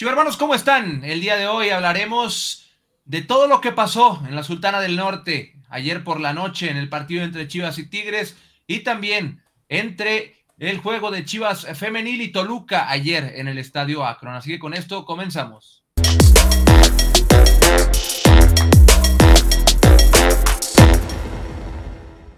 Chivas hermanos, ¿cómo están? El día de hoy hablaremos de todo lo que pasó en la Sultana del Norte ayer por la noche en el partido entre Chivas y Tigres y también entre el juego de Chivas Femenil y Toluca ayer en el Estadio Akron. Así que con esto comenzamos.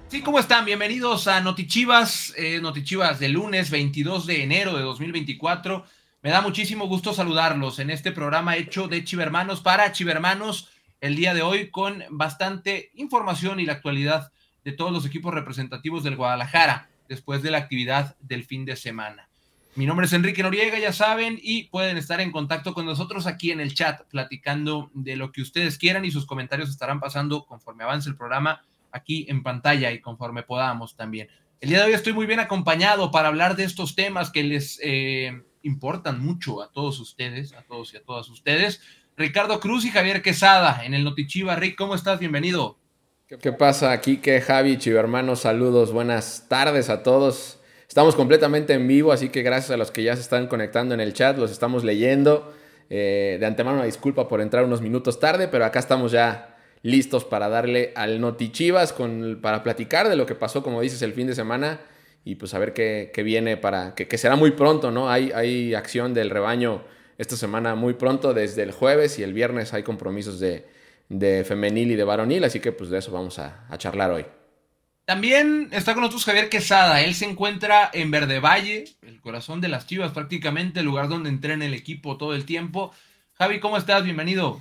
Sí, ¿cómo están? Bienvenidos a Notichivas, eh, Notichivas de lunes 22 de enero de 2024. Me da muchísimo gusto saludarlos en este programa hecho de Chivermanos para Chivermanos el día de hoy con bastante información y la actualidad de todos los equipos representativos del Guadalajara después de la actividad del fin de semana. Mi nombre es Enrique Noriega, ya saben, y pueden estar en contacto con nosotros aquí en el chat platicando de lo que ustedes quieran y sus comentarios estarán pasando conforme avance el programa aquí en pantalla y conforme podamos también. El día de hoy estoy muy bien acompañado para hablar de estos temas que les eh, importan mucho a todos ustedes, a todos y a todas ustedes. Ricardo Cruz y Javier Quesada en el Notichiva. Rick, ¿cómo estás? Bienvenido. ¿Qué pasa aquí? Que Javi, Chivo hermanos, saludos, buenas tardes a todos. Estamos completamente en vivo, así que gracias a los que ya se están conectando en el chat, los estamos leyendo. Eh, de antemano una disculpa por entrar unos minutos tarde, pero acá estamos ya listos para darle al Notichivas con, para platicar de lo que pasó, como dices, el fin de semana y pues a ver qué, viene para, que, será muy pronto, ¿no? Hay, hay acción del rebaño esta semana muy pronto, desde el jueves y el viernes hay compromisos de, femenil y de varonil, así que pues de eso vamos a, charlar hoy. También está con nosotros Javier Quesada, él se encuentra en Verde Valle, el corazón de las Chivas prácticamente, el lugar donde entrena el equipo todo el tiempo. Javi, ¿cómo estás? Bienvenido.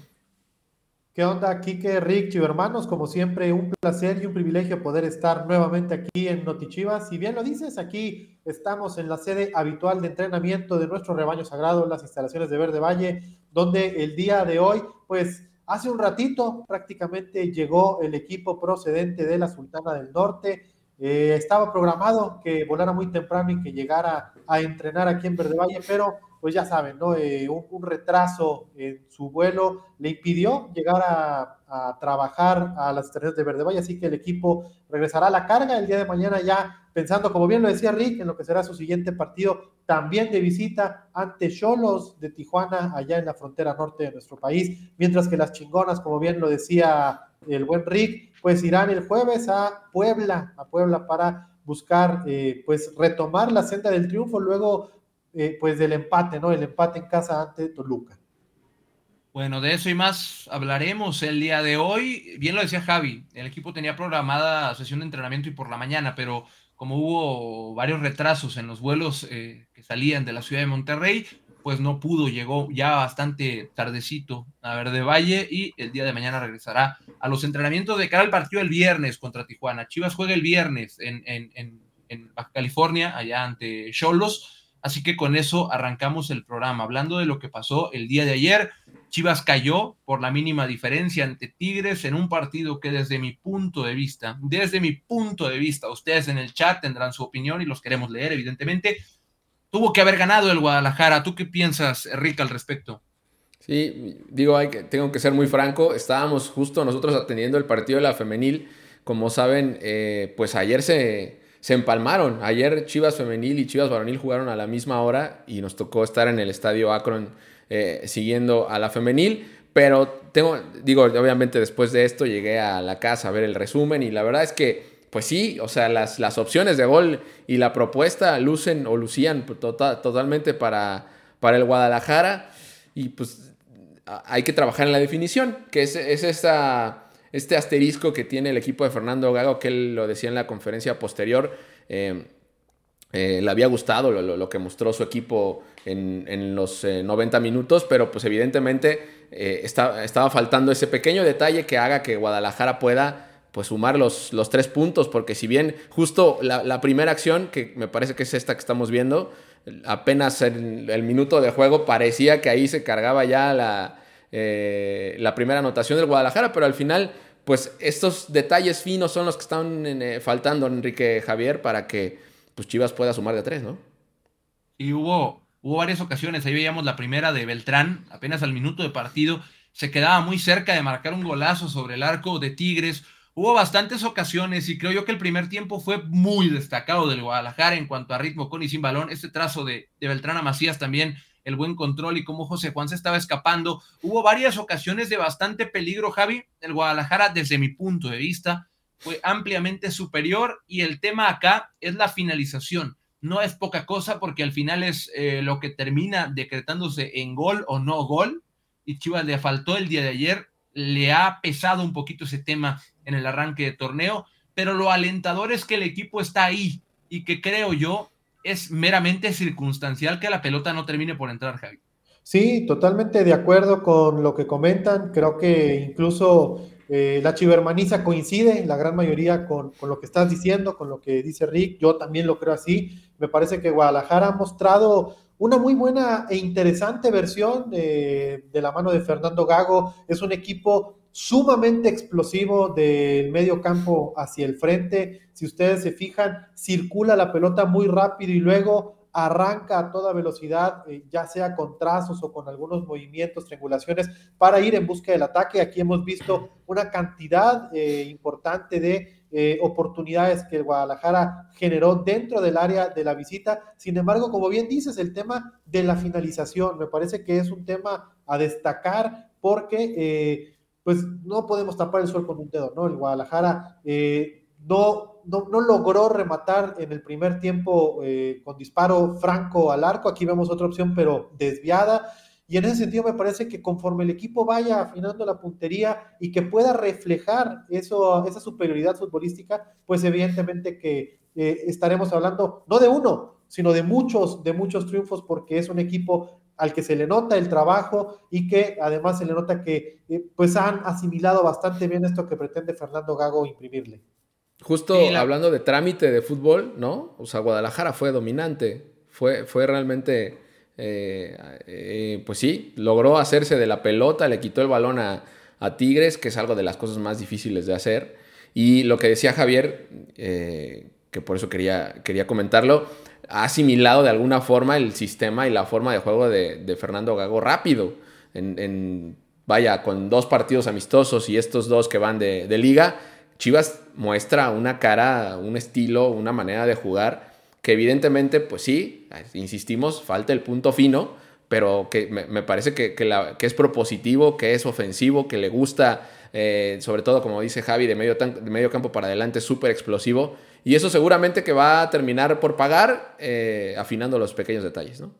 ¿Qué onda, Kike, Rick, hermanos? Como siempre, un placer y un privilegio poder estar nuevamente aquí en Notichivas. Si bien lo dices, aquí estamos en la sede habitual de entrenamiento de nuestro rebaño sagrado, las instalaciones de Verde Valle, donde el día de hoy, pues hace un ratito prácticamente llegó el equipo procedente de la Sultana del Norte. Eh, estaba programado que volara muy temprano y que llegara a entrenar aquí en Verde Valle, pero pues ya saben, ¿no? Eh, un, retraso en su vuelo le impidió llegar a, trabajar a las estrellas de Verde Valle, así que el equipo regresará a la carga el día de mañana ya pensando, como bien lo decía Rick, en lo que será su siguiente partido, también de visita ante Cholos de Tijuana, allá en la frontera norte de nuestro país, mientras que las chingonas, como bien lo decía el buen Rick, pues irán el jueves a Puebla, a Puebla para buscar, eh, pues retomar la senda del triunfo luego eh, pues del empate, ¿no? El empate en casa ante Toluca. Bueno, de eso y más hablaremos el día de hoy. Bien lo decía Javi, el equipo tenía programada sesión de entrenamiento y por la mañana, pero como hubo varios retrasos en los vuelos eh, que salían de la ciudad de Monterrey, pues no pudo, llegó ya bastante tardecito a Verde Valle y el día de mañana regresará a los entrenamientos de cara al partido el viernes contra Tijuana. Chivas juega el viernes en, en, en Baja California, allá ante Cholos Así que con eso arrancamos el programa. Hablando de lo que pasó el día de ayer, Chivas cayó por la mínima diferencia ante Tigres en un partido que desde mi punto de vista, desde mi punto de vista, ustedes en el chat tendrán su opinión y los queremos leer, evidentemente, tuvo que haber ganado el Guadalajara. ¿Tú qué piensas, Enrique, al respecto? Sí, digo, que, tengo que ser muy franco, estábamos justo nosotros atendiendo el partido de la femenil. Como saben, eh, pues ayer se, se empalmaron. Ayer Chivas Femenil y Chivas Varonil jugaron a la misma hora y nos tocó estar en el estadio Akron eh, siguiendo a la femenil. Pero tengo, digo, obviamente después de esto llegué a la casa a ver el resumen y la verdad es que, pues sí, o sea, las, las opciones de gol y la propuesta lucen o lucían tota, totalmente para, para el Guadalajara y pues hay que trabajar en la definición, que es, es esta este asterisco que tiene el equipo de Fernando Gago, que él lo decía en la conferencia posterior, eh, eh, le había gustado lo, que mostró su equipo en, los 90 eh, minutos, pero pues evidentemente estaba faltando ese pequeño detalle que haga que Guadalajara pueda pues sumar los, los tres puntos, porque si bien justo la, primera acción, que me parece que es esta que estamos viendo, apenas en el minuto de juego parecía que ahí se cargaba ya la, eh, la primera anotación del Guadalajara, pero al final, pues estos detalles finos son los que están eh, faltando, Enrique Javier, para que pues, Chivas pueda sumar de tres, ¿no? Y hubo, hubo varias ocasiones, ahí veíamos la primera de Beltrán, apenas al minuto de partido, se quedaba muy cerca de marcar un golazo sobre el arco de Tigres. Hubo bastantes ocasiones y creo yo que el primer tiempo fue muy destacado del Guadalajara en cuanto a ritmo con y sin balón. Este trazo de, de Beltrán a Macías también el buen control y cómo José Juan se estaba escapando. Hubo varias ocasiones de bastante peligro, Javi. El Guadalajara, desde mi punto de vista, fue ampliamente superior y el tema acá es la finalización. No es poca cosa porque al final es eh, lo que termina decretándose en gol o no gol. Y Chivas le faltó el día de ayer, le ha pesado un poquito ese tema en el arranque de torneo, pero lo alentador es que el equipo está ahí y que creo yo es meramente circunstancial que la pelota no termine por entrar, Javi. Sí, totalmente de acuerdo con lo que comentan. Creo que incluso eh, la chivermaniza coincide la gran mayoría con, lo que estás diciendo, con lo que dice Rick. Yo también lo creo así. Me parece que Guadalajara ha mostrado una muy buena e interesante versión de la mano de Fernando Gago. Es un equipo sumamente explosivo del medio campo hacia el frente. Si ustedes se fijan, circula la pelota muy rápido y luego arranca a toda velocidad, eh, ya sea con trazos o con algunos movimientos, triangulaciones, para ir en busca del ataque. Aquí hemos visto una cantidad eh, importante de eh, oportunidades que el Guadalajara generó dentro del área de la visita. Sin embargo, como bien dices, el tema de la finalización me parece que es un tema a destacar porque pues no podemos tapar el sol con un dedo, ¿no? El Guadalajara eh, no, no, logró rematar en el primer tiempo eh, con disparo franco al arco, aquí vemos otra opción, pero desviada. Y en ese sentido me parece que conforme el equipo vaya afinando la puntería y que pueda reflejar eso, esa superioridad futbolística, pues evidentemente que eh, estaremos hablando no de uno, sino de muchos, de muchos triunfos, porque es un equipo al que se le nota el trabajo y que además se le nota que eh, pues han asimilado bastante bien esto que pretende Fernando Gago imprimirle. Justo hablando de trámite de fútbol, ¿no? O sea, Guadalajara fue dominante, fue, fue realmente, eh, eh, pues sí, logró hacerse de la pelota, le quitó el balón a, Tigres, que es algo de las cosas más difíciles de hacer. Y lo que decía Javier, que por eso quería, quería comentarlo, ha asimilado de alguna forma el sistema y la forma de juego de, Fernando Gago rápido. En, vaya, con dos partidos amistosos y estos dos que van de, liga, Chivas muestra una cara, un estilo, una manera de jugar que evidentemente, pues sí, insistimos, falta el punto fino, pero que me, parece que, que, es propositivo, que es ofensivo, que le gusta, eh, sobre todo como dice Javi, de medio, de medio campo para adelante, súper explosivo y eso seguramente que va a terminar por pagar eh, afinando los pequeños detalles, ¿no?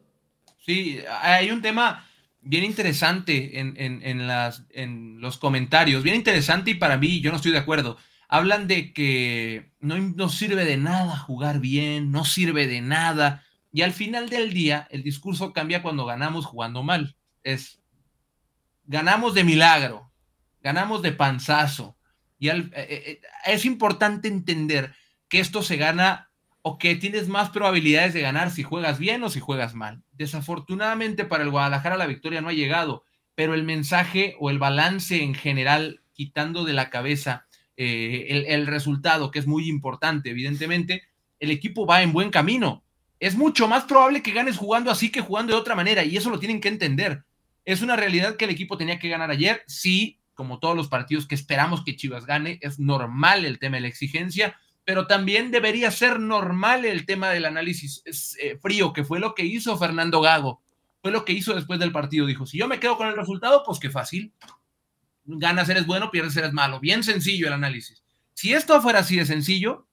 Sí, hay un tema bien interesante en, las, en los comentarios, bien interesante y para mí yo no estoy de acuerdo. Hablan de que no, no sirve de nada jugar bien, no sirve de nada. Y al final del día, el discurso cambia cuando ganamos jugando mal. Es, ganamos de milagro, ganamos de panzazo. Y eh, eh, es importante entender que esto se gana o que tienes más probabilidades de ganar si juegas bien o si juegas mal. Desafortunadamente para el Guadalajara la victoria no ha llegado, pero el mensaje o el balance en general, quitando de la cabeza eh, el, el resultado, que es muy importante, evidentemente, el equipo va en buen camino. Es mucho más probable que ganes jugando así que jugando de otra manera, y eso lo tienen que entender. Es una realidad que el equipo tenía que ganar ayer, sí, como todos los partidos que esperamos que Chivas gane, es normal el tema de la exigencia, pero también debería ser normal el tema del análisis eh, frío, que fue lo que hizo Fernando Gago. Fue lo que hizo después del partido. Dijo, si yo me quedo con el resultado, pues qué fácil. Ganas eres bueno, pierdes eres malo. Bien sencillo el análisis. Si esto fuera así de sencillo,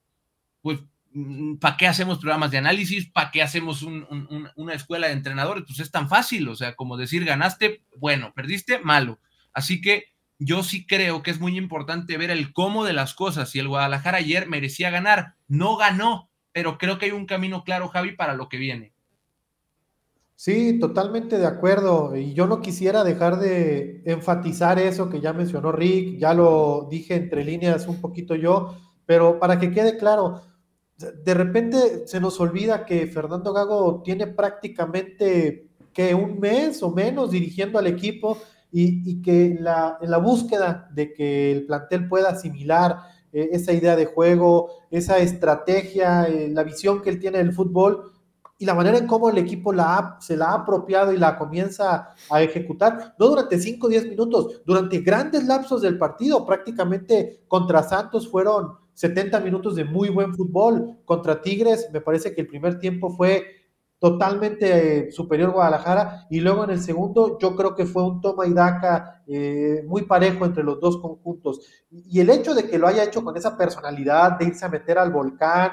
pues mm, ¿para qué hacemos programas de análisis? ¿Para qué hacemos una escuela de entrenadores? Pues es tan fácil, o sea, como decir ganaste, bueno, perdiste, malo. Así que yo sí creo que es muy importante ver el cómo de las cosas. Si el Guadalajara ayer merecía ganar, no ganó, pero creo que hay un camino claro, Javi, para lo que viene. Sí, totalmente de acuerdo. Y yo no quisiera dejar de enfatizar eso que ya mencionó Rick, ya lo dije entre líneas un poquito yo, pero para que quede claro, de repente se nos olvida que Fernando Gago tiene prácticamente que un mes o menos dirigiendo al equipo y, que la, en la búsqueda de que el plantel pueda asimilar eh, esa idea de juego, esa estrategia, eh, la visión que él tiene del fútbol y la manera en cómo el equipo la se la ha apropiado y la comienza a ejecutar, no durante 5 o 10 minutos, durante grandes lapsos del partido, prácticamente contra Santos fueron 70 minutos de muy buen fútbol, contra Tigres me parece que el primer tiempo fue totalmente superior Guadalajara y luego en el segundo yo creo que fue un toma y daca eh, muy parejo entre los dos conjuntos y el hecho de que lo haya hecho con esa personalidad de irse a meter al volcán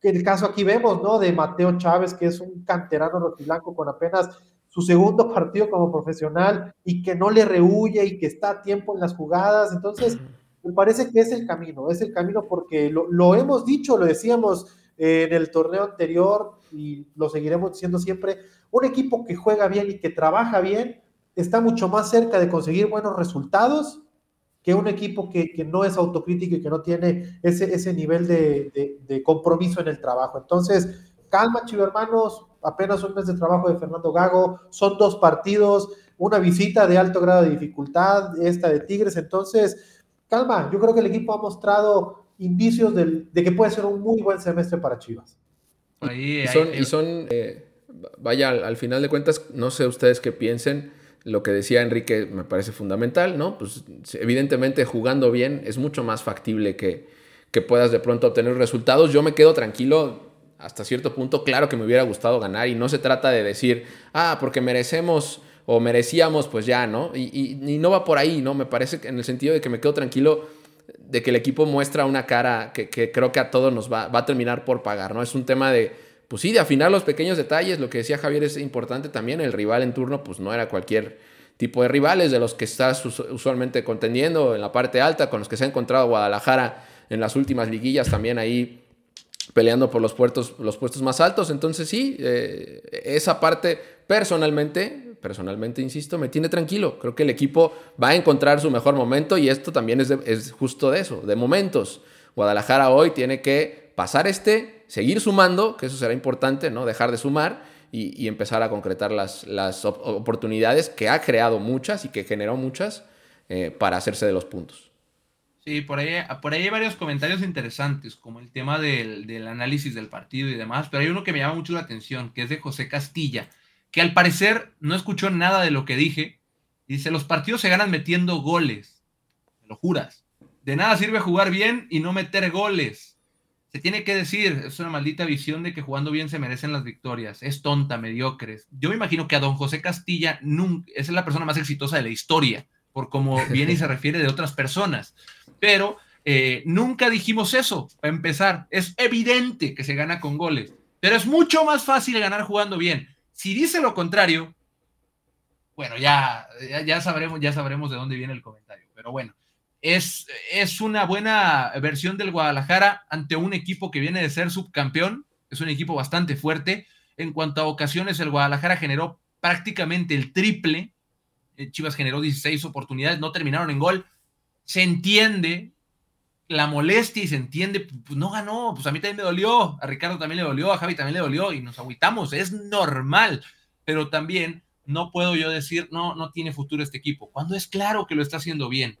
que el caso aquí vemos, ¿no? De Mateo Chávez, que es un canterano rojiblanco con apenas su segundo partido como profesional y que no le rehuye y que está a tiempo en las jugadas. Entonces, me parece que es el camino, es el camino porque lo, lo hemos dicho, lo decíamos en el torneo anterior y lo seguiremos diciendo siempre, un equipo que juega bien y que trabaja bien está mucho más cerca de conseguir buenos resultados que un equipo que, que no es autocrítico y que no tiene ese, ese nivel de, de, compromiso en el trabajo. Entonces, calma, chivo hermanos, apenas un mes de trabajo de Fernando Gago, son dos partidos, una visita de alto grado de dificultad, esta de Tigres, entonces, calma, yo creo que el equipo ha mostrado indicios de, de que puede ser un muy buen semestre para Chivas. y son, y son eh, vaya, al, final de cuentas, no sé ustedes qué piensen, lo que decía Enrique me parece fundamental, ¿no? Pues evidentemente jugando bien es mucho más factible que, que puedas de pronto obtener resultados. Yo me quedo tranquilo hasta cierto punto, claro que me hubiera gustado ganar y no se trata de decir, ah, porque merecemos o merecíamos, pues ya, ¿no? Y, y, no va por ahí, ¿no? Me parece que en el sentido de que me quedo tranquilo de que el equipo muestra una cara que, creo que a todos nos va, va, a terminar por pagar, ¿no? Es un tema de, pues sí, de afinar los pequeños detalles, lo que decía Javier es importante también, el rival en turno, pues no era cualquier tipo de rivales de los que estás usualmente contendiendo en la parte alta, con los que se ha encontrado Guadalajara en las últimas liguillas también ahí peleando por los, puertos, los puestos más altos. Entonces sí, eh, esa parte personalmente, personalmente insisto, me tiene tranquilo. Creo que el equipo va a encontrar su mejor momento y esto también es, es justo de eso, de momentos. Guadalajara hoy tiene que pasar este, seguir sumando, que eso será importante, ¿no? Dejar de sumar y, empezar a concretar las, las, oportunidades que ha creado muchas y que generó muchas eh, para hacerse de los puntos. Sí, por ahí, por ahí hay varios comentarios interesantes, como el tema del, análisis del partido y demás, pero hay uno que me llama mucho la atención, que es de José Castilla, que al parecer no escuchó nada de lo que dije. dice, los partidos se ganan metiendo goles, me lo juras. De nada sirve jugar bien y no meter goles. Se tiene que decir, es una maldita visión de que jugando bien se merecen las victorias. Es tonta, mediocres. Yo me imagino que a don José Castilla nunca, es la persona más exitosa de la historia por cómo viene y se refiere de otras personas. Pero eh, nunca dijimos eso, para empezar. Es evidente que se gana con goles, pero es mucho más fácil ganar jugando bien. Si dice lo contrario, bueno, ya, ya, sabremos, ya sabremos de dónde viene el comentario. Pero bueno, es, es una buena versión del Guadalajara ante un equipo que viene de ser subcampeón. Es un equipo bastante fuerte. En cuanto a ocasiones, el Guadalajara generó prácticamente el triple eh, Chivas generó 16 oportunidades, no terminaron en gol. Se entiende la molestia y se entiende, pues no ganó, pues a mí también me dolió, a Ricardo también le dolió, a Javi también le dolió y nos agüitamos, es normal, pero también no puedo yo decir, no, no tiene futuro este equipo, cuando es claro que lo está haciendo bien.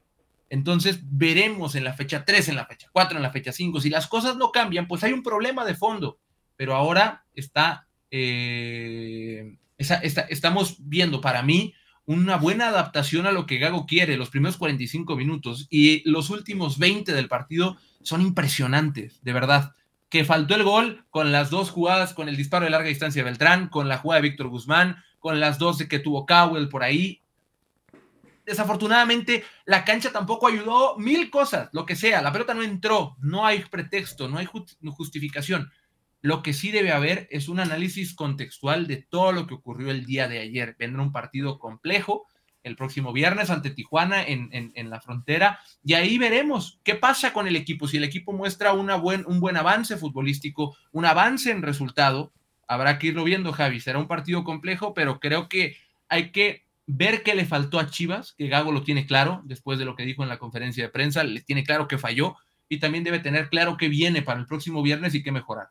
Entonces veremos en la fecha 3, en la fecha 4, en la fecha 5, si las cosas no cambian, pues hay un problema de fondo, pero ahora está, eh, estamos viendo para mí una buena adaptación a lo que Gago quiere los primeros 45 minutos y los últimos 20 del partido son impresionantes, de verdad. Que faltó el gol con las dos jugadas, con el disparo de larga distancia de Beltrán, con la jugada de Víctor Guzmán, con las dos de que tuvo Cowell por ahí. Desafortunadamente, la cancha tampoco ayudó, mil cosas, lo que sea, la pelota no entró, no hay pretexto, no hay justificación. Lo que sí debe haber es un análisis contextual de todo lo que ocurrió el día de ayer. Vendrá un partido complejo el próximo viernes ante Tijuana en, la frontera y ahí veremos qué pasa con el equipo. Si el equipo muestra buen, un buen avance futbolístico, un avance en resultado, habrá que irlo viendo, Javi. Será un partido complejo, pero creo que hay que ver qué le faltó a Chivas, que Gago lo tiene claro después de lo que dijo en la conferencia de prensa, le tiene claro que falló y también debe tener claro qué viene para el próximo viernes y qué mejorar.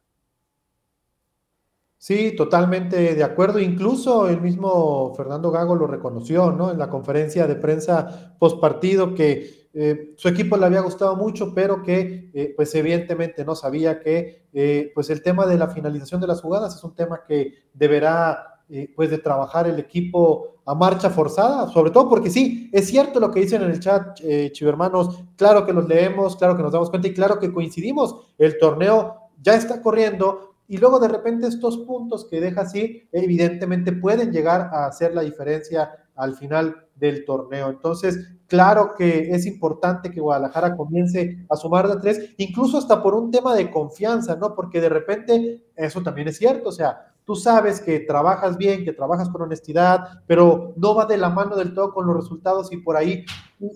Sí, totalmente de acuerdo. Incluso el mismo Fernando Gago lo reconoció, ¿no? En la conferencia de prensa post partido que eh, su equipo le había gustado mucho, pero que, eh, pues evidentemente no sabía que, eh, pues el tema de la finalización de las jugadas es un tema que deberá, pues, de trabajar el equipo a marcha forzada, sobre todo porque sí, es cierto lo que dicen en el chat, chivermanos, claro que los leemos, claro que nos damos cuenta y claro que coincidimos. El torneo ya está corriendo, y luego de repente estos puntos que deja así, evidentemente pueden llegar a hacer la diferencia al final del torneo. Entonces, claro que es importante que Guadalajara comience a sumar de tres, incluso hasta por un tema de confianza, ¿no? Porque de repente, eso también es cierto, o sea, tú sabes que trabajas bien, que trabajas con honestidad, pero no va de la mano del todo con los resultados y por ahí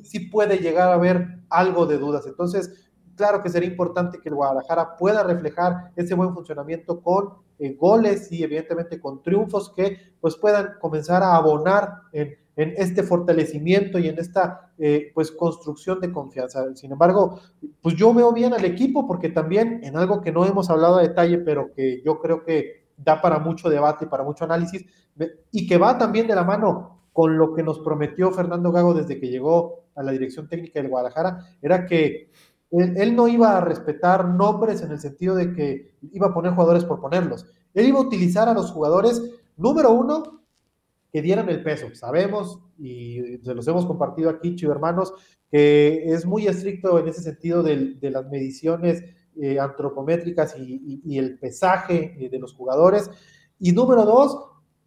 sí puede llegar a haber algo de dudas. Entonces, claro que sería importante que el Guadalajara pueda reflejar ese buen funcionamiento con eh, goles y evidentemente con triunfos que pues puedan comenzar a abonar en, este fortalecimiento y en esta eh, pues construcción de confianza. Sin embargo, pues yo veo bien al equipo porque también en algo que no hemos hablado a detalle, pero que yo creo que da para mucho debate y para mucho análisis y que va también de la mano con lo que nos prometió Fernando Gago desde que llegó a la dirección técnica del Guadalajara, era que él, no iba a respetar nombres en el sentido de que iba a poner jugadores por ponerlos. Él iba a utilizar a los jugadores, número uno, que dieran el peso. Sabemos, y se los hemos compartido aquí, Chivo Hermanos, que es muy estricto en ese sentido de, las mediciones eh, antropométricas y, el pesaje eh, de los jugadores. Y número dos,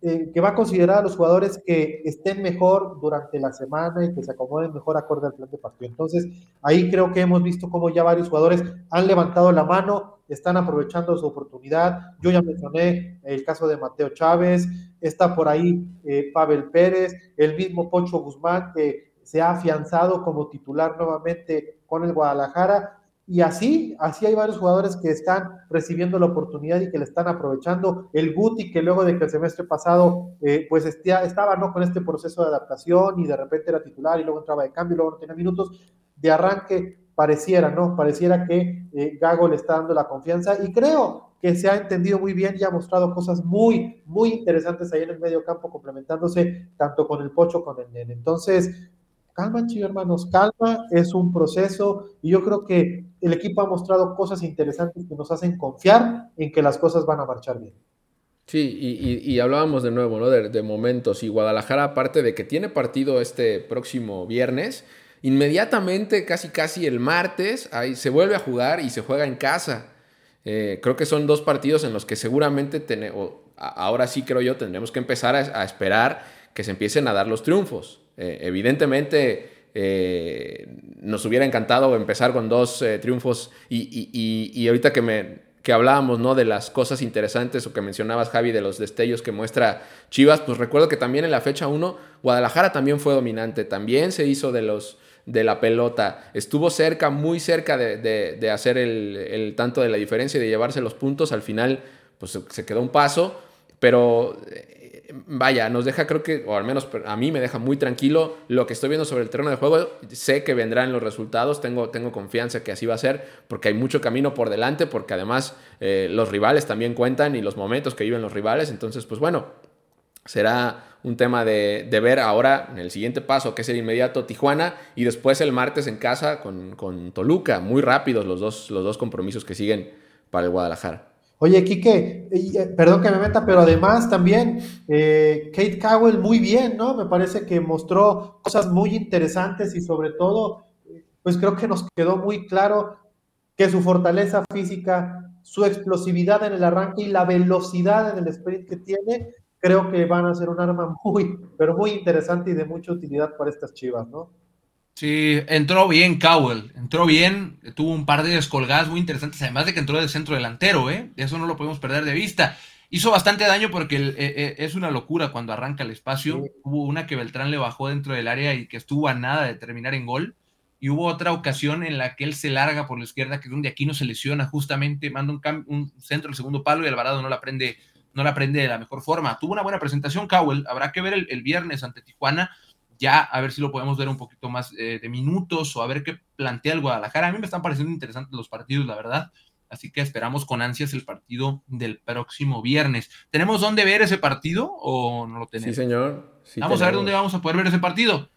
eh, que va a considerar a los jugadores que estén mejor durante la semana y que se acomoden mejor acorde al plan de partido. Entonces, ahí creo que hemos visto cómo ya varios jugadores han levantado la mano, están aprovechando su oportunidad. Yo ya mencioné el caso de Mateo Chávez, está por ahí eh, Pavel Pérez, el mismo Pocho Guzmán que se ha afianzado como titular nuevamente con el Guadalajara y así, así hay varios jugadores que están recibiendo la oportunidad y que le están aprovechando. El Guti, que luego de que el semestre pasado, eh, pues estaba ¿no? con este proceso de adaptación y de repente era titular y luego entraba de cambio y luego no tenía minutos, de arranque pareciera, ¿no? Pareciera que eh, Gago le está dando la confianza y creo que se ha entendido muy bien y ha mostrado cosas muy, muy interesantes ahí en el medio campo, complementándose tanto con el Pocho como con el Nene. Entonces, calma, chicos hermanos, calma, es un proceso y yo creo que el equipo ha mostrado cosas interesantes que nos hacen confiar en que las cosas van a marchar bien. Sí, y, hablábamos de nuevo, ¿no? De, momentos. Y Guadalajara, aparte de que tiene partido este próximo viernes, inmediatamente, casi casi el martes, ahí se vuelve a jugar y se juega en casa. Eh, creo que son dos partidos en los que seguramente, tenemos, ahora sí creo yo, tendremos que empezar a esperar que se empiecen a dar los triunfos. Eh, evidentemente, eh, nos hubiera encantado empezar con dos eh, triunfos. Y, ahorita que, me, que hablábamos ¿no? de las cosas interesantes o que mencionabas, Javi, de los destellos que muestra Chivas, pues recuerdo que también en la fecha 1 Guadalajara también fue dominante, también se hizo de los de la pelota, estuvo cerca, muy cerca de, hacer el, el, tanto de la diferencia y de llevarse los puntos, al final pues se quedó un paso, pero vaya, nos deja, creo que, o al menos a mí me deja muy tranquilo lo que estoy viendo sobre el terreno de juego. Sé que vendrán los resultados, tengo, tengo confianza que así va a ser, porque hay mucho camino por delante, porque además eh, los rivales también cuentan y los momentos que viven los rivales. Entonces, pues bueno, será un tema de, ver ahora en el siguiente paso, que es el inmediato Tijuana, y después el martes en casa con, con Toluca. Muy rápidos los dos, los dos compromisos que siguen para el Guadalajara. Oye, Quique, eh, perdón que me meta, pero además también eh, Kate Cowell muy bien, ¿no? Me parece que mostró cosas muy interesantes y sobre todo, pues creo que nos quedó muy claro que su fortaleza física, su explosividad en el arranque y la velocidad en el sprint que tiene, creo que van a ser un arma muy, pero muy interesante y de mucha utilidad para estas chivas, ¿no? Sí, entró bien Cowell, entró bien, tuvo un par de descolgadas muy interesantes, además de que entró del centro delantero, ¿eh? Eso no lo podemos perder de vista. Hizo bastante daño porque eh, eh, es una locura cuando arranca el espacio. Hubo una que Beltrán le bajó dentro del área y que estuvo a nada de terminar en gol. Y hubo otra ocasión en la que él se larga por la izquierda, que es donde aquí no se lesiona, justamente manda un, un centro al segundo palo y Alvarado no la prende, no la prende de la mejor forma. Tuvo una buena presentación Cowell, habrá que ver el viernes ante Tijuana ya a ver si lo podemos ver un poquito más eh, de minutos o a ver qué plantea el Guadalajara. A mí me están pareciendo interesantes los partidos, la verdad. Así que esperamos con ansias el partido del próximo viernes. ¿Tenemos dónde ver ese partido o no lo tenemos? Sí, señor. vamos a ver dónde vamos a poder ver ese partido.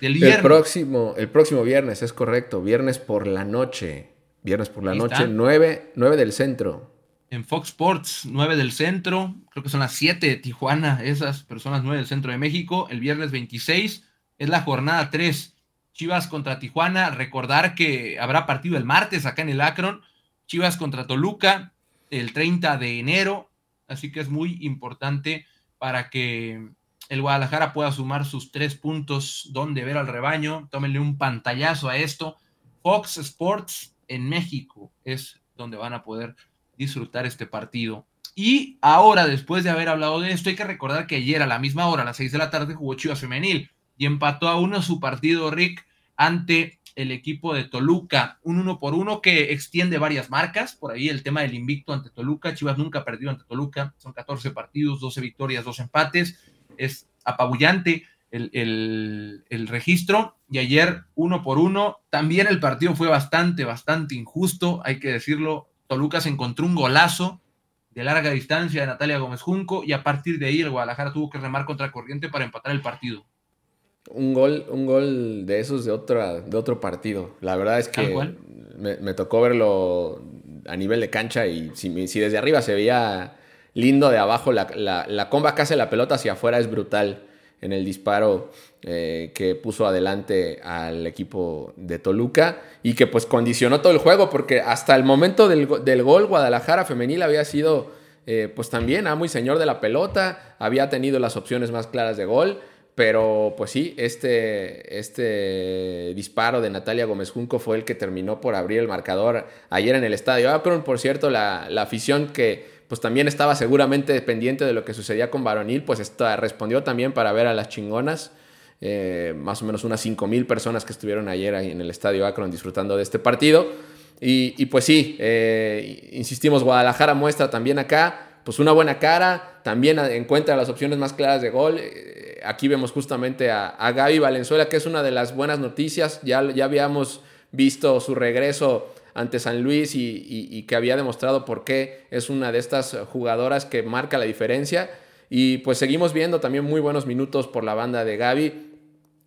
Del viernes. El próximo, el próximo viernes, es correcto. Viernes por la noche. Viernes por la noche, 9, 9 del centro en Fox Sports, 9 del centro, creo que son las 7 de Tijuana, esas personas 9 del centro de México, el viernes 26 es la jornada 3, Chivas contra Tijuana, recordar que habrá partido el martes acá en el Akron, Chivas contra Toluca, el 30 de enero, así que es muy importante para que el Guadalajara pueda sumar sus tres puntos. Donde ver al rebaño. Tómenle un pantallazo a esto. Fox Sports en México es donde van a poder disfrutar este partido. Y ahora, después de haber hablado de esto, hay que recordar que ayer a la misma hora, a las 6 de la tarde, jugó Chivas Femenil y empató a uno su partido, Rick, ante el equipo de Toluca, un uno por uno que extiende varias marcas, por ahí el tema del invicto ante Toluca, Chivas nunca ha perdido ante Toluca, son 14 partidos, 12 victorias, 2 empates, es apabullante el, el, registro. Y ayer uno por uno, también el partido fue bastante, bastante injusto, hay que decirlo, Toluca se encontró un golazo de larga distancia de Natalia Gómez Junco y a partir de ahí el Guadalajara tuvo que remar contra corriente para empatar el partido. Un gol, un gol de esos de, otra, de otro partido. La verdad es que me, tocó verlo a nivel de cancha y si, si, desde arriba se veía lindo, de abajo la, la, comba que hace la pelota hacia afuera es brutal en el disparo eh, que puso adelante al equipo de Toluca y que pues condicionó todo el juego porque hasta el momento del, del gol Guadalajara femenil había sido eh, pues también muy señor de la pelota, había tenido las opciones más claras de gol pero pues sí, este, este disparo de Natalia Gómez Junco fue el que terminó por abrir el marcador ayer en el estadio Akron. Por cierto, la, afición que pues también estaba seguramente pendiente de lo que sucedía con Varonil, pues respondió también para ver a las chingonas. Eh, más o menos unas 5 mil personas que estuvieron ayer en el estadio Akron disfrutando de este partido. Y, pues sí, eh, insistimos, Guadalajara muestra también acá pues una buena cara, también encuentra las opciones más claras de gol. Eh, aquí vemos justamente a, Gaby Valenzuela, que es una de las buenas noticias. Ya, ya habíamos visto su regreso ante San Luis y, que había demostrado por qué es una de estas jugadoras que marca la diferencia. Y pues seguimos viendo también muy buenos minutos por la banda de Gaby.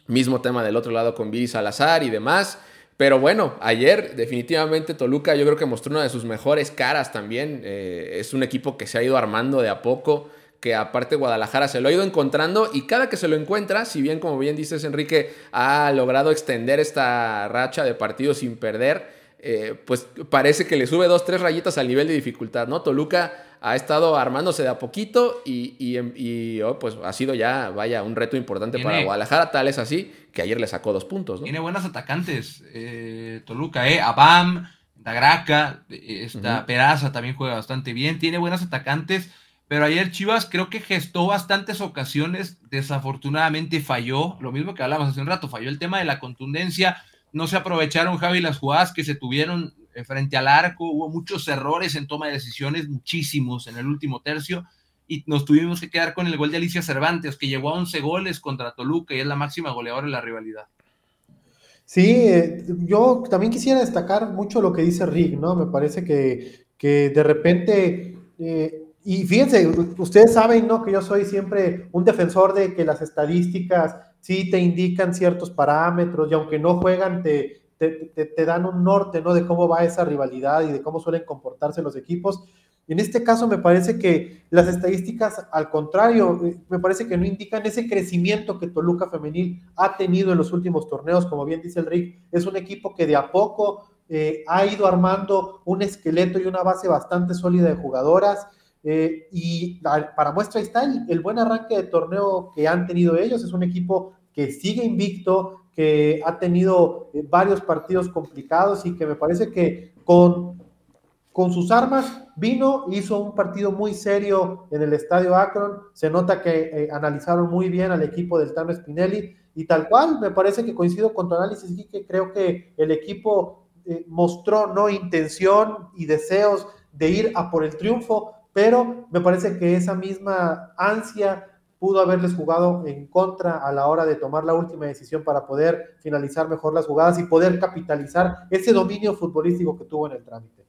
Mismo tema del otro lado con Viri Salazar y demás. Pero bueno, ayer definitivamente Toluca yo creo que mostró una de sus mejores caras también. Eh, es un equipo que se ha ido armando de a poco, que aparte Guadalajara se lo ha ido encontrando y cada que se lo encuentra, si bien como bien dices Enrique, ha logrado extender esta racha de partidos sin perder, eh, pues parece que le sube dos, tres rayitas al nivel de dificultad, ¿no? Toluca ha estado armándose de a poquito y, oh, pues ha sido ya, vaya, un reto importante para Guadalajara, tal es así que ayer le sacó dos puntos. Tiene buenas atacantes, eh, Toluca, ¿eh? Abam, Dagraca, esta Peraza también juega bastante bien, tiene buenas atacantes, pero ayer Chivas creo que gestó bastantes ocasiones, desafortunadamente falló, lo mismo que hablamos hace un rato, falló el tema de la contundencia, no se aprovecharon Javi las jugadas que se tuvieron eh, frente al arco, hubo muchos errores en toma de decisiones, muchísimos en el último tercio, y nos tuvimos que quedar con el gol de Alicia Cervantes, que llegó a 11 goles contra Toluca y es la máxima goleadora en la rivalidad. Sí, eh, yo también quisiera destacar mucho lo que dice Rick, ¿no? Me parece que, que de repente, eh, y fíjense, ustedes saben, ¿no? Que yo soy siempre un defensor de que las estadísticas sí te indican ciertos parámetros y aunque no juegan, te, te, dan un norte, ¿no? De cómo va esa rivalidad y de cómo suelen comportarse los equipos. En este caso me parece que las estadísticas, al contrario, eh, me parece que no indican ese crecimiento que Toluca Femenil ha tenido en los últimos torneos. Como bien dice el Rick, es un equipo que de a poco eh, ha ido armando un esqueleto y una base bastante sólida de jugadoras. Eh, y para muestra está el buen arranque de torneo que han tenido ellos. Es un equipo que sigue invicto, que ha tenido eh, varios partidos complicados y que me parece que con, con sus armas vino, hizo un partido muy serio en el estadio Akron. Se nota que eh, analizaron muy bien al equipo del Tano Spinelli y tal cual, me parece que coincido con tu análisis y que creo que el equipo eh, mostró no intención y deseos de ir a por el triunfo, pero me parece que esa misma ansia pudo haberles jugado en contra a la hora de tomar la última decisión para poder finalizar mejor las jugadas y poder capitalizar ese dominio futbolístico que tuvo en el trámite.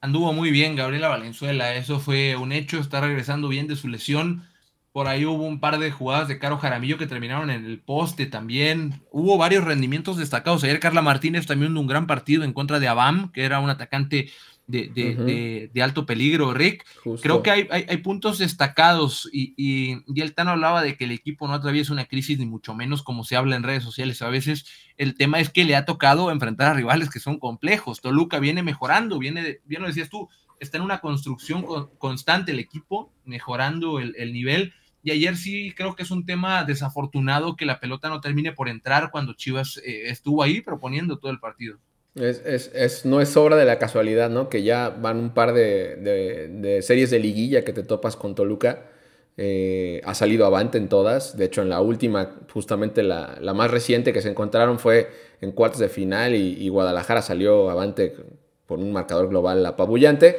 Anduvo muy bien Gabriela Valenzuela, eso fue un hecho, está regresando bien de su lesión. Por ahí hubo un par de jugadas de Caro Jaramillo que terminaron en el poste también. Hubo varios rendimientos destacados. Ayer Carla Martínez también un gran partido en contra de Abam, que era un atacante de, alto peligro, Rick. Creo que hay, hay, puntos destacados y, y, el Tano hablaba de que el equipo no atraviesa una crisis, ni mucho menos como se habla en redes sociales. A veces el tema es que le ha tocado enfrentar a rivales que son complejos. Toluca viene mejorando, viene, bien lo decías tú, está en una construcción constante el equipo, mejorando el, nivel. Y ayer sí creo que es un tema desafortunado que la pelota no termine por entrar cuando Chivas eh, estuvo ahí proponiendo todo el partido. Es, no es obra de la casualidad, ¿no? Que ya van un par de, series de liguilla que te topas con Toluca. Eh, ha salido avante en todas. De hecho, en la última, justamente la, más reciente que se encontraron fue en cuartos de final y, Guadalajara salió avante por un marcador global apabullante.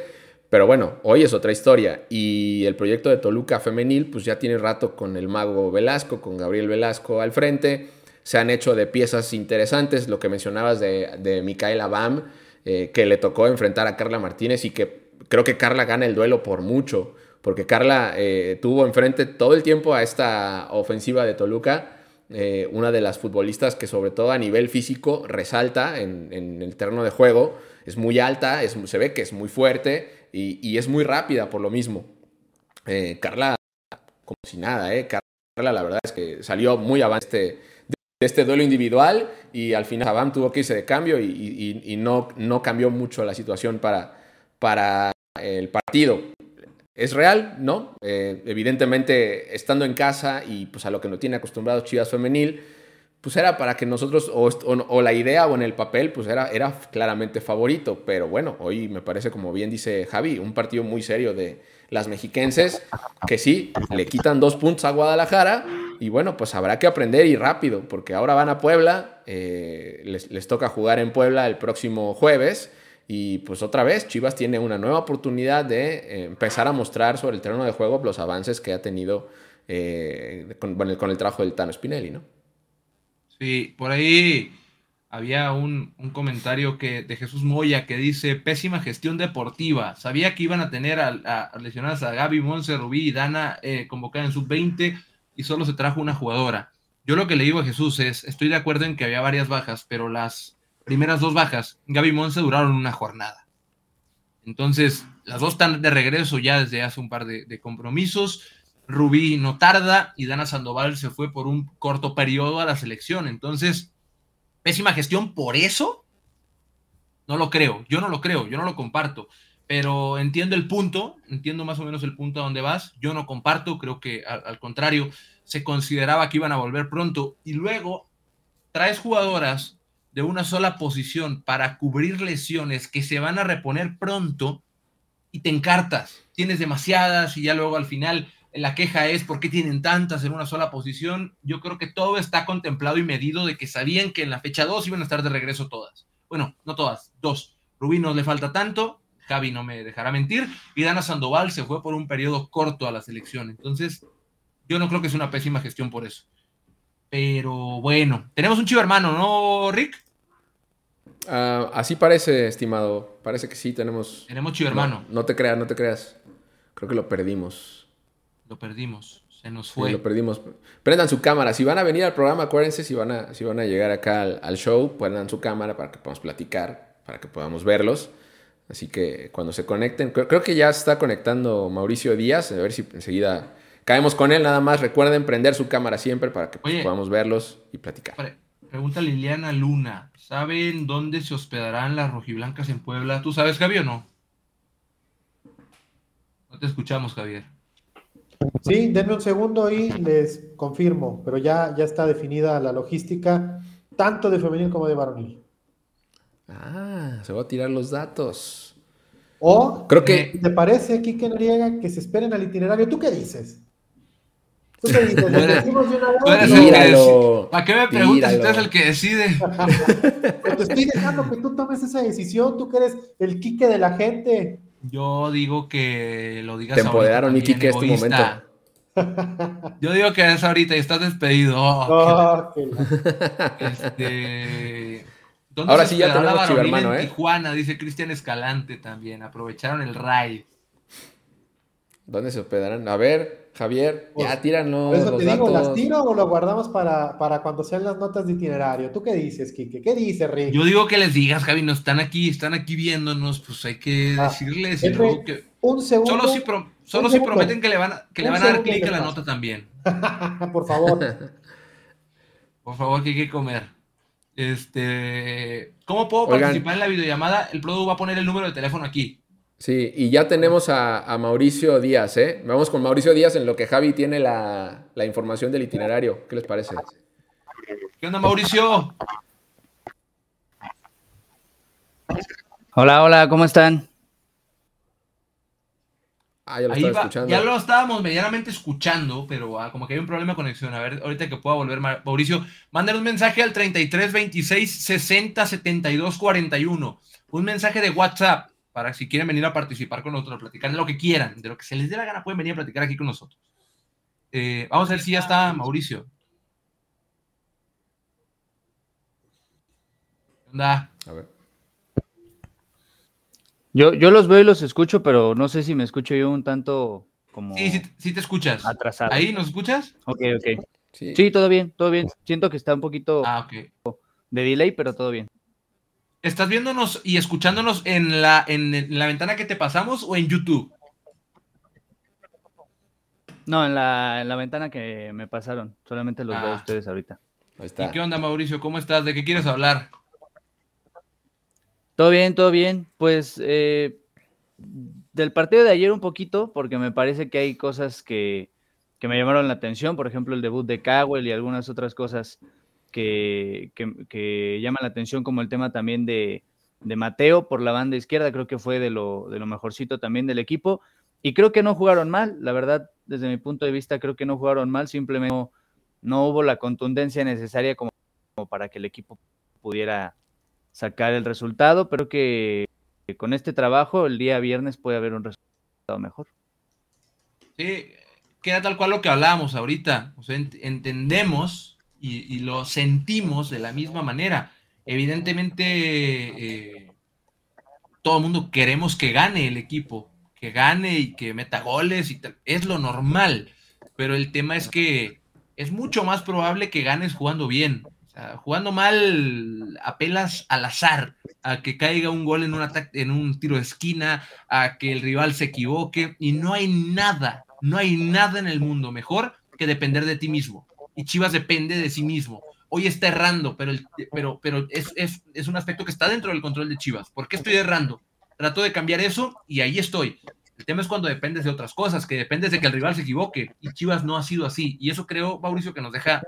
Pero bueno, hoy es otra historia. Y el proyecto de Toluca femenil, pues ya tiene rato con el mago Velasco, con Gabriel Velasco al frente se han hecho de piezas interesantes, lo que mencionabas de, de Micaela Bam, eh, que le tocó enfrentar a Carla Martínez y que creo que Carla gana el duelo por mucho, porque Carla eh, tuvo enfrente todo el tiempo a esta ofensiva de Toluca, eh, una de las futbolistas que sobre todo a nivel físico resalta en, el terreno de juego, es muy alta, es, se ve que es muy fuerte y, es muy rápida por lo mismo. Carla, como si nada. Carla la verdad es que salió muy avance este duelo individual y al final Sabam tuvo que irse de cambio y, no, no cambió mucho la situación para, para el partido. ¿Es real? No. Eh, evidentemente, estando en casa y pues a lo que no tiene acostumbrado Chivas Femenil, pues era para que nosotros, o, la idea o en el papel, pues era, era claramente favorito. Pero bueno, hoy me parece, como bien dice Javi, un partido muy serio de las mexiquenses, que sí, le quitan dos puntos a Guadalajara, y bueno, pues habrá que aprender y rápido, porque ahora van a Puebla, eh, les, toca jugar en Puebla el próximo jueves. Y pues otra vez, Chivas tiene una nueva oportunidad de eh, empezar a mostrar sobre el terreno de juego los avances que ha tenido eh, con, con, el, trabajo del Tano Spinelli, ¿no? Sí, por ahí había un, comentario que, de Jesús Moya que dice, pésima gestión deportiva. Sabía que iban a tener a, a lesionadas a Gaby, Monse, Rubí y Dana eh, convocadas en sub-20 y solo se trajo una jugadora. Yo lo que le digo a Jesús es, estoy de acuerdo en que había varias bajas, pero las primeras dos bajas, Gaby Monse, duraron una jornada. Entonces, las dos están de regreso ya desde hace un par de, compromisos. Rubí no tarda y Dana Sandoval se fue por un corto periodo a la selección. Entonces, pésima gestión por eso. No lo creo, yo no lo creo, yo no lo comparto pero entiendo el punto, entiendo más o menos el punto a donde vas. Yo no comparto, creo que al, contrario, se consideraba que iban a volver pronto y luego traes jugadoras de una sola posición para cubrir lesiones que se van a reponer pronto y te encartas. Tienes demasiadas y ya luego al final la queja es por qué tienen tantas en una sola posición. Yo creo que todo está contemplado y medido de que sabían que en la fecha 2 iban a estar de regreso todas. Bueno, no todas, dos. Rubí no le falta tanto, Javi no me dejará mentir, y Dana Sandoval se fue por un periodo corto a la selección. Entonces, yo no creo que es una pésima gestión por eso. Pero bueno, tenemos un chivo hermano, ¿no, Rick? Ah, así parece, estimado. Parece que sí, tenemos. Tenemos chivo hermano. No, te creas, no te creas. Creo que lo perdimos. Lo perdimos. Se nos fue. lo perdimos. Prendan su cámara. Si van a venir al programa, acuérdense, si van a, si van a llegar acá al, al show, prendan su cámara para que podamos platicar, para que podamos verlos. Así que cuando se conecten, creo, que ya está conectando Mauricio Díaz, a ver si enseguida caemos con él. Nada más recuerden prender su cámara siempre para que podamos verlos y platicar. Pregunta Liliana Luna, ¿saben dónde se hospedarán las rojiblancas en Puebla? ¿Tú sabes, Javier, o no? No te escuchamos, Javier. Sí, denme un segundo y les confirmo, pero ya, ya está definida la logística, tanto de femenil como de varonil. Ah, se va a tirar los datos. O, creo que. ¿Te parece, Kike Noriega, que se esperen al itinerario? ¿Tú qué dices? ¿Tú qué dices? decimos de una ¿Para qué me preguntas si tú eres el que decide? te estoy dejando que tú tomes esa decisión. Tú que eres el Kike de la gente. Yo digo que lo digas Te empoderaron, mi Kike, este momento. Yo digo que es ahorita y estás despedido. Oh, este. Ahora sí ya tenemos Chivermano, ¿eh? Tijuana, dice Cristian Escalante también. Aprovecharon el raid. ¿Dónde se hospedarán? A ver, Javier, ya pues, tíranos eso te digo, ¿las tiro o lo guardamos para, para, cuando sean las notas de itinerario? ¿Tú qué dices, Kike? ¿Qué dices, Rick? Yo digo que les digas, Javi, no están aquí, están aquí viéndonos, pues hay que ah, decirles. que... Un segundo. Solo si, solo si prometen que le van, que le van a dar clic a la nota también. Por favor. Por favor, que hay que comer. Este, ¿Cómo puedo participar en la videollamada? El producto va a poner el número de teléfono aquí. Sí, y ya tenemos a, Mauricio Díaz, ¿eh? Vamos con Mauricio Díaz en lo que Javi tiene la, la información del itinerario. ¿Qué les parece? ¿Qué onda, Mauricio? Hola, hola, ¿cómo están? Ah, ya lo escuchando. Ya lo estábamos medianamente escuchando, pero ah, como que hay un problema de conexión. A ver, ahorita que pueda volver, Mauricio, manden un mensaje al 33 26 60 72 41. Un mensaje de WhatsApp para si quieren venir a participar con nosotros, a platicar de lo que quieran, de lo que se les dé la gana, pueden venir a platicar aquí con nosotros. Eh, vamos a ver si ya está Mauricio. ¿Qué onda? A ver. Yo, yo los veo y los escucho, pero no sé si me escucho yo un tanto como. Sí, sí, te escuchas. Atrasado. ¿Ahí nos escuchas? Ok, ok. Sí. todo bien, todo bien. Siento que está un poquito ah, de delay, pero todo bien. ¿Estás viéndonos y escuchándonos en la, en la ventana que te pasamos o en YouTube? No, en la, en la ventana que me pasaron. Solamente los veo a ah. ustedes ahorita. Ahí está. ¿Y qué onda, Mauricio? ¿Cómo estás? ¿De qué quieres hablar? Todo bien, todo bien. Pues eh, del partido de ayer un poquito, porque me parece que hay cosas que, me llamaron la atención, por ejemplo el debut de Cowell y algunas otras cosas que, llaman la atención, como el tema también de, Mateo por la banda izquierda, creo que fue de lo, de lo mejorcito también del equipo. Y creo que no jugaron mal, la verdad, desde mi punto de vista, creo que no jugaron mal, simplemente no, no hubo la contundencia necesaria como para que el equipo pudiera sacar el resultado, pero que con este trabajo el día viernes puede haber un resultado mejor. Sí, queda tal cual lo que hablábamos ahorita. O sea, entendemos y, lo sentimos de la misma manera. Evidentemente, eh, todo el mundo queremos que gane el equipo, que gane y que meta goles y Es lo normal. Pero el tema es que es mucho más probable que ganes jugando bien jugando mal apelas al azar, a que caiga un gol en un, ataque, en un tiro de esquina, a que el rival se equivoque, y no hay nada, no hay nada en el mundo mejor que depender de ti mismo. Y Chivas depende de sí mismo. Hoy está errando, pero, pero, pero es, es un aspecto que está dentro del control de Chivas. ¿Por qué estoy errando? Trato de cambiar eso y ahí estoy. El tema es cuando dependes de otras cosas, que dependes de que el rival se equivoque. Y Chivas no ha sido así. Y eso creo, Mauricio, que nos deja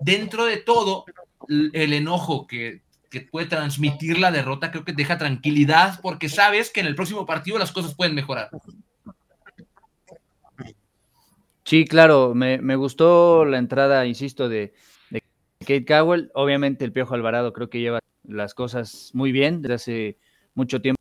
dentro de todo, el enojo que, puede transmitir la derrota creo que deja tranquilidad porque sabes que en el próximo partido las cosas pueden mejorar. Sí, claro, me, gustó la entrada, insisto, de, Kate Cowell. Obviamente el Piojo Alvarado creo que lleva las cosas muy bien desde hace mucho tiempo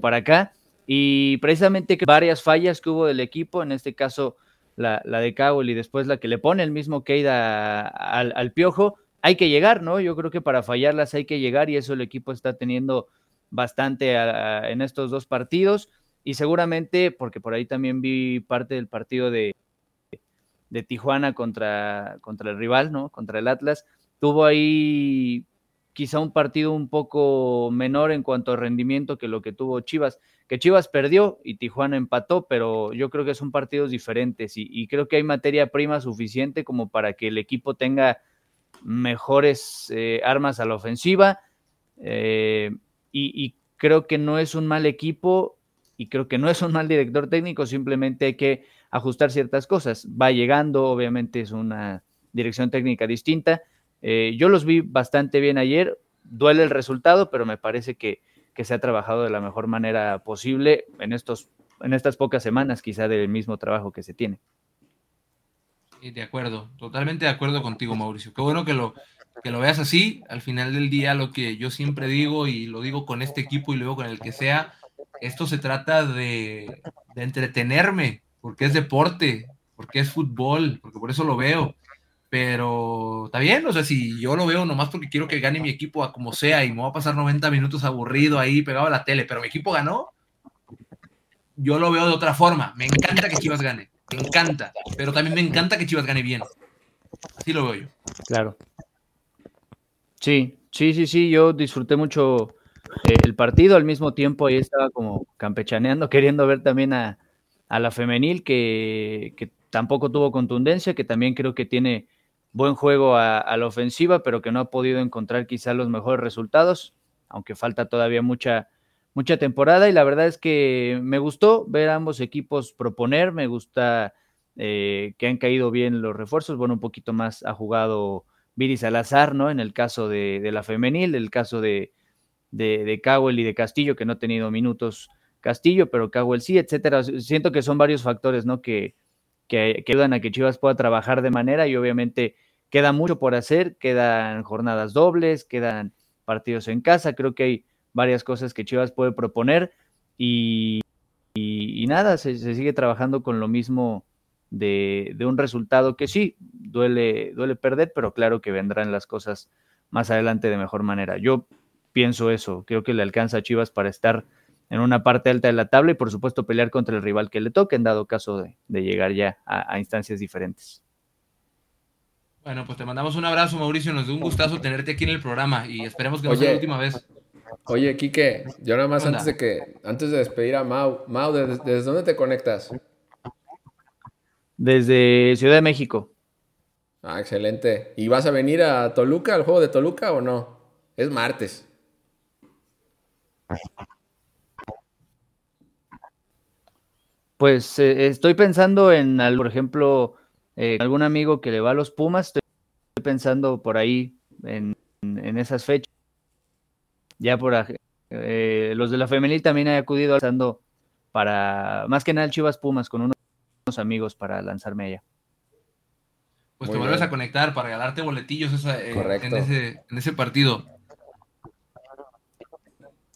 para acá. Y precisamente varias fallas que hubo del equipo, en este caso la, de Cowell y después la que le pone el mismo Kate al Piojo, hay que llegar, ¿no? Yo creo que para fallarlas hay que llegar y eso el equipo está teniendo bastante en estos dos partidos y seguramente, porque por ahí también vi parte del partido de, de Tijuana contra, contra el rival, ¿no? Contra el Atlas, tuvo ahí quizá un partido un poco menor en cuanto a rendimiento que lo que tuvo Chivas, que Chivas perdió y Tijuana empató, pero yo creo que son partidos diferentes y creo que hay materia prima suficiente como para que el equipo tenga mejores eh, armas a la ofensiva eh, y, creo que no es un mal equipo y creo que no es un mal director técnico, simplemente hay que ajustar ciertas cosas. Va llegando, obviamente es una dirección técnica distinta. Eh, yo los vi bastante bien ayer, duele el resultado, pero me parece que, que, se ha trabajado de la mejor manera posible en, estos, en estas pocas semanas quizá del mismo trabajo que se tiene de acuerdo, totalmente de acuerdo contigo, Mauricio. Qué bueno que lo, que lo veas así. Al final del día, lo que yo siempre digo, y lo digo con este equipo y luego con el que sea, esto se trata de, entretenerme, porque es deporte, porque es fútbol, porque por eso lo veo. Pero está bien, o sea, si yo lo veo nomás porque quiero que gane mi equipo a como sea y me voy a pasar 90 minutos aburrido ahí pegado a la tele, pero mi equipo ganó, yo lo veo de otra forma. Me encanta que Chivas gane. Me encanta. Pero también me encanta que Chivas gane bien. Así lo veo yo. Claro. Sí, sí, sí, sí. Yo disfruté mucho eh, el partido. Al mismo tiempo, ahí estaba como campechaneando, queriendo ver también a, la femenil, que, tampoco tuvo contundencia, que también creo que tiene buen juego a, a, la ofensiva, pero que no ha podido encontrar quizá los mejores resultados, aunque falta todavía mucha mucha temporada y la verdad es que me gustó ver ambos equipos proponer, me gusta eh, que han caído bien los refuerzos, bueno, un poquito más ha jugado Viri Salazar, ¿no? En el caso de, la femenil, el caso de, de, de y de Castillo, que no ha tenido minutos Castillo, pero Cowell sí, etcétera. Siento que son varios factores, ¿no? Que, que, que ayudan a que Chivas pueda trabajar de manera y obviamente queda mucho por hacer, quedan jornadas dobles, quedan partidos en casa, creo que hay varias cosas que Chivas puede proponer y, y, nada, se, sigue trabajando con lo mismo de, de, un resultado que sí, duele, duele perder, pero claro que vendrán las cosas más adelante de mejor manera. Yo pienso eso, creo que le alcanza a Chivas para estar en una parte alta de la tabla y por supuesto pelear contra el rival que le toque en dado caso de, de llegar ya a, a instancias diferentes. Bueno, pues te mandamos un abrazo, Mauricio. Nos dio un gustazo tenerte aquí en el programa y esperemos que no sea la última vez. Oye, Quique, yo nada más antes de que, antes de despedir a Mau, Mau, ¿desde, ¿desde, dónde te conectas? Desde Ciudad de México. Ah, excelente. ¿Y vas a venir a Toluca, al juego de Toluca o no? Es martes. Pues eh, estoy pensando en, por ejemplo, eh, algún amigo que le va a los Pumas, estoy pensando por ahí en, en esas fechas. Ya por eh, los de la femenil también he acudido alzando para, más que nada el Chivas Pumas, con unos, unos amigos para lanzarme allá. Pues Muy te vuelves bien. a conectar para regalarte boletillos esa, eh, en, ese, en ese partido.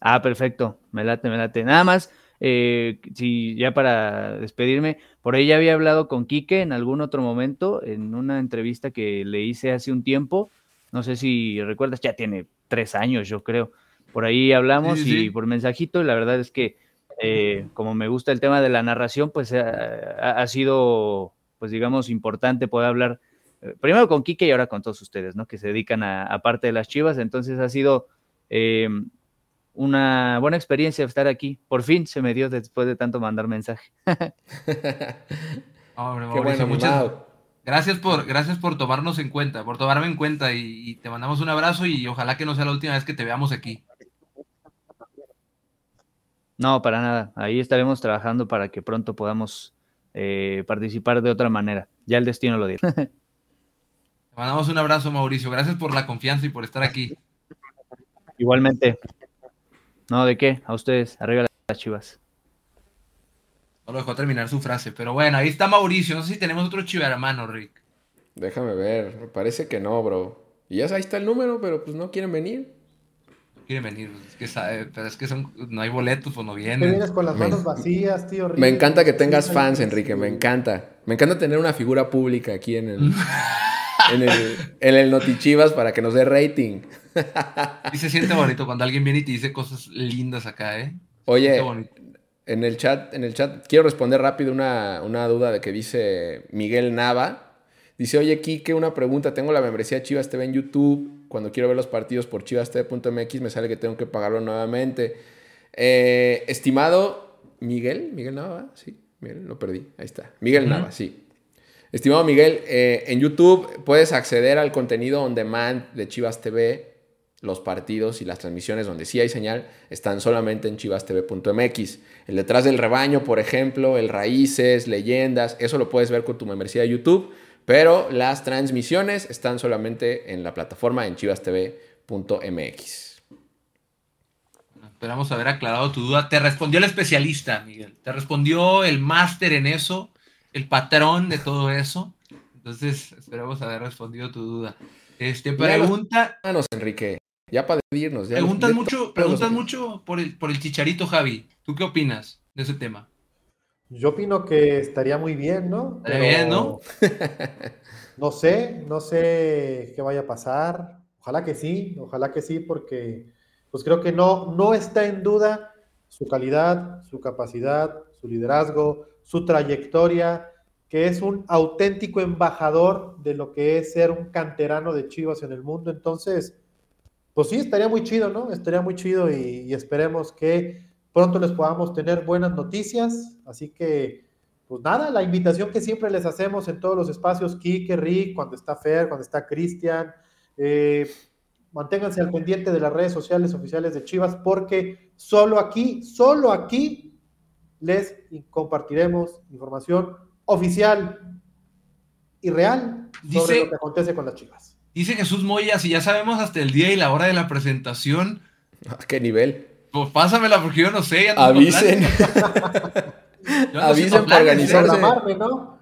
Ah, perfecto, me late, me late. Nada más, eh, si ya para despedirme, por ahí ya había hablado con Quique en algún otro momento, en una entrevista que le hice hace un tiempo, no sé si recuerdas, ya tiene tres años, yo creo. Por ahí hablamos sí, sí, sí. y por mensajito, y la verdad es que eh, como me gusta el tema de la narración, pues eh, ha, ha, sido, pues digamos, importante poder hablar eh, primero con Quique y ahora con todos ustedes, ¿no? Que se dedican a, a parte de las chivas, entonces ha sido eh, una buena experiencia estar aquí. Por fin se me dio después de tanto mandar mensaje. Hombre, Mauricio, bueno, muchas gracias por, gracias por tomarnos en cuenta, por tomarme en cuenta y, y, te mandamos un abrazo y ojalá que no sea la última vez que te veamos aquí. No, para nada. Ahí estaremos trabajando para que pronto podamos eh, participar de otra manera. Ya el destino lo dirá. Te mandamos un abrazo, Mauricio. Gracias por la confianza y por estar aquí. Igualmente. No, ¿de qué? A ustedes. Arriba las chivas. No lo dejó terminar su frase. Pero bueno, ahí está Mauricio. No sé si tenemos otro chivermano, Rick. Déjame ver. Me parece que no, bro. Y ya ahí está el número, pero pues no quieren venir. Quieren venir. Es que, sabe, pero es que son, no hay boletos, pues no vienen. Te vienes con las manos vacías, tío. Me encanta que tengas fans, Enrique. Me encanta. Me encanta tener una figura pública aquí en el. en el, en el Notichivas para que nos dé rating. Y se siente bonito cuando alguien viene y te dice cosas lindas acá, ¿eh? Oye, en el chat, en el chat quiero responder rápido una, una duda de que dice Miguel Nava. Dice, oye, Kike, una pregunta. Tengo la membresía Chivas TV en YouTube. Cuando quiero ver los partidos por chivastv.mx me sale que tengo que pagarlo nuevamente. Eh, estimado Miguel, Miguel Nava, sí, Miguel, lo perdí, ahí está. Miguel uh -huh. Nava, sí. Estimado Miguel, eh, en YouTube puedes acceder al contenido on demand de Chivas TV. Los partidos y las transmisiones donde sí hay señal están solamente en chivastv.mx. El detrás del rebaño, por ejemplo, el raíces, leyendas, eso lo puedes ver con tu membresía de YouTube, pero las transmisiones están solamente en la plataforma en chivastv.mx. Esperamos haber aclarado tu duda. Te respondió el especialista, Miguel. Te respondió el máster en eso el patrón de todo eso. Entonces, esperamos haber respondido tu duda. Este, pregunta. Manos, Enrique. Ya para irnos. Ya preguntan los, mucho, preguntan mucho por el, por el chicharito, Javi. ¿Tú qué opinas de ese tema? Yo opino que estaría muy bien, ¿no? Estaría bien, ¿no? no sé, no sé qué vaya a pasar. Ojalá que sí, ojalá que sí, porque pues creo que no, no está en duda su calidad, su capacidad, su liderazgo, su trayectoria, que es un auténtico embajador de lo que es ser un canterano de Chivas en el mundo. Entonces, pues sí, estaría muy chido, ¿no? Estaría muy chido y, y esperemos que pronto les podamos tener buenas noticias. Así que, pues nada, la invitación que siempre les hacemos en todos los espacios, Kike, Rick, cuando está Fer, cuando está Cristian, eh, Manténganse al pendiente de las redes sociales oficiales de Chivas porque solo aquí, solo aquí les compartiremos información oficial y real sobre lo que acontece con las Chivas. Dice Jesús Moya, si ya sabemos hasta el día y la hora de la presentación. ¿A qué nivel? Pues pásamela porque yo no sé. Avisen. Avisen para organizarse. ¿no?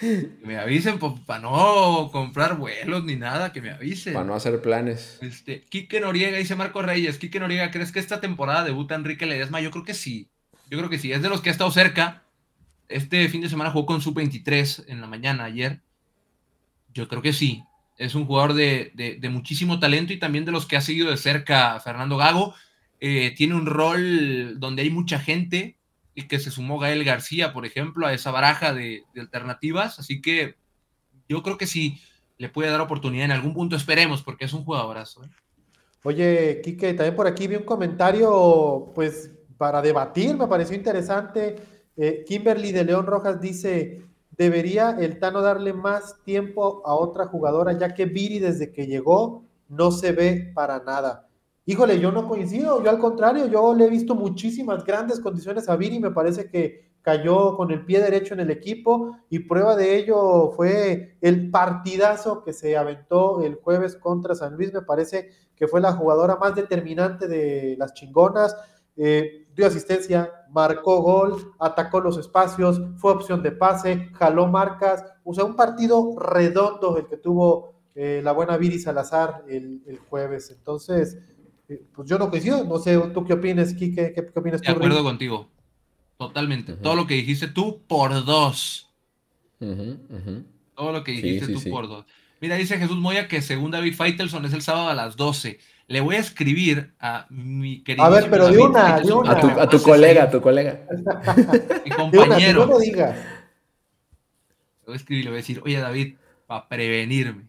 que me avisen para no comprar vuelos ni nada, que me avisen. Para no hacer planes. Este, Quique Noriega dice Marco Reyes, Quique Noriega, ¿crees que esta temporada debuta Enrique Ledesma? Yo creo que sí. Yo creo que sí. Es de los que ha estado cerca. Este fin de semana jugó con sub-23 en la mañana ayer. Yo creo que sí. Es un jugador de, muchísimo talento y también de los que ha seguido de cerca Fernando Gago. Eh, tiene un rol donde hay mucha gente y que se sumó Gael García, por ejemplo, a esa baraja de, alternativas. Así que yo creo que sí le puede dar oportunidad en algún punto, esperemos, porque es un jugadorazo. ¿eh? Oye, Quique, también por aquí vi un comentario, pues, para debatir, me pareció interesante. Eh, Kimberly de León Rojas dice, debería el Tano darle más tiempo a otra jugadora, ya que Viri desde que llegó no se ve para nada. Híjole, yo no coincido, yo al contrario, yo le he visto muchísimas grandes condiciones a Viri, me parece que cayó con el pie derecho en el equipo y prueba de ello fue el partidazo que se aventó el jueves contra San Luis, me parece que fue la jugadora más determinante de las chingonas, eh, dio asistencia, marcó gol, atacó los espacios, fue opción de pase, jaló marcas, o sea, un partido redondo el que tuvo eh, la buena Viri Salazar el, el jueves, entonces eh, pues yo no coincido, no sé, ¿tú qué opinas, Kike? ¿Qué, qué opinas tú? De acuerdo contigo, totalmente. Todo lo que dijiste tú por dos. Todo lo que dijiste tú por dos. Mira, dice Jesús Moya que según David Faitelson es el sábado a las 12. Le voy a escribir a mi querido. A ver, pero de una, de una. A tu, colega, a tu colega. Mi compañero. no lo digas. Le voy a escribir, le voy a decir, oye David, para prevenirme.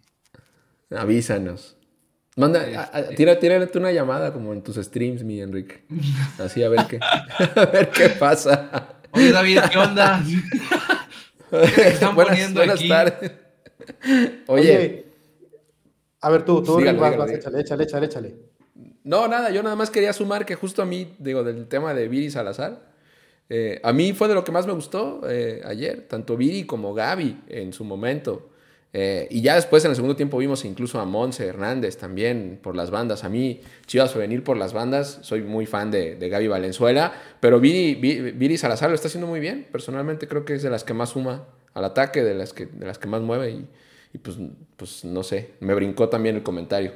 Avísanos. Manda, este tírale una llamada como en tus streams, mi Enrique. Así a ver qué, a ver qué pasa. Oye, David, ¿qué onda? ¿Qué están buenas, poniendo buenas aquí? tardes. Oye, a ver tú, tú vas, échale, échale, échale, échale. No, nada, yo nada más quería sumar que justo a mí, digo, del tema de Viri Salazar, eh, a mí fue de lo que más me gustó eh, ayer, tanto Viri como Gaby en su momento. Eh, y ya después en el segundo tiempo vimos incluso a Monse Hernández también por las bandas. A mí, Chivas venir por las bandas, soy muy fan de, de Gaby Valenzuela, pero Viri, Viri, Salazar lo está haciendo muy bien. Personalmente creo que es de las que más suma al ataque, de las que, de las que más mueve y, y pues, pues no sé, me brincó también el comentario.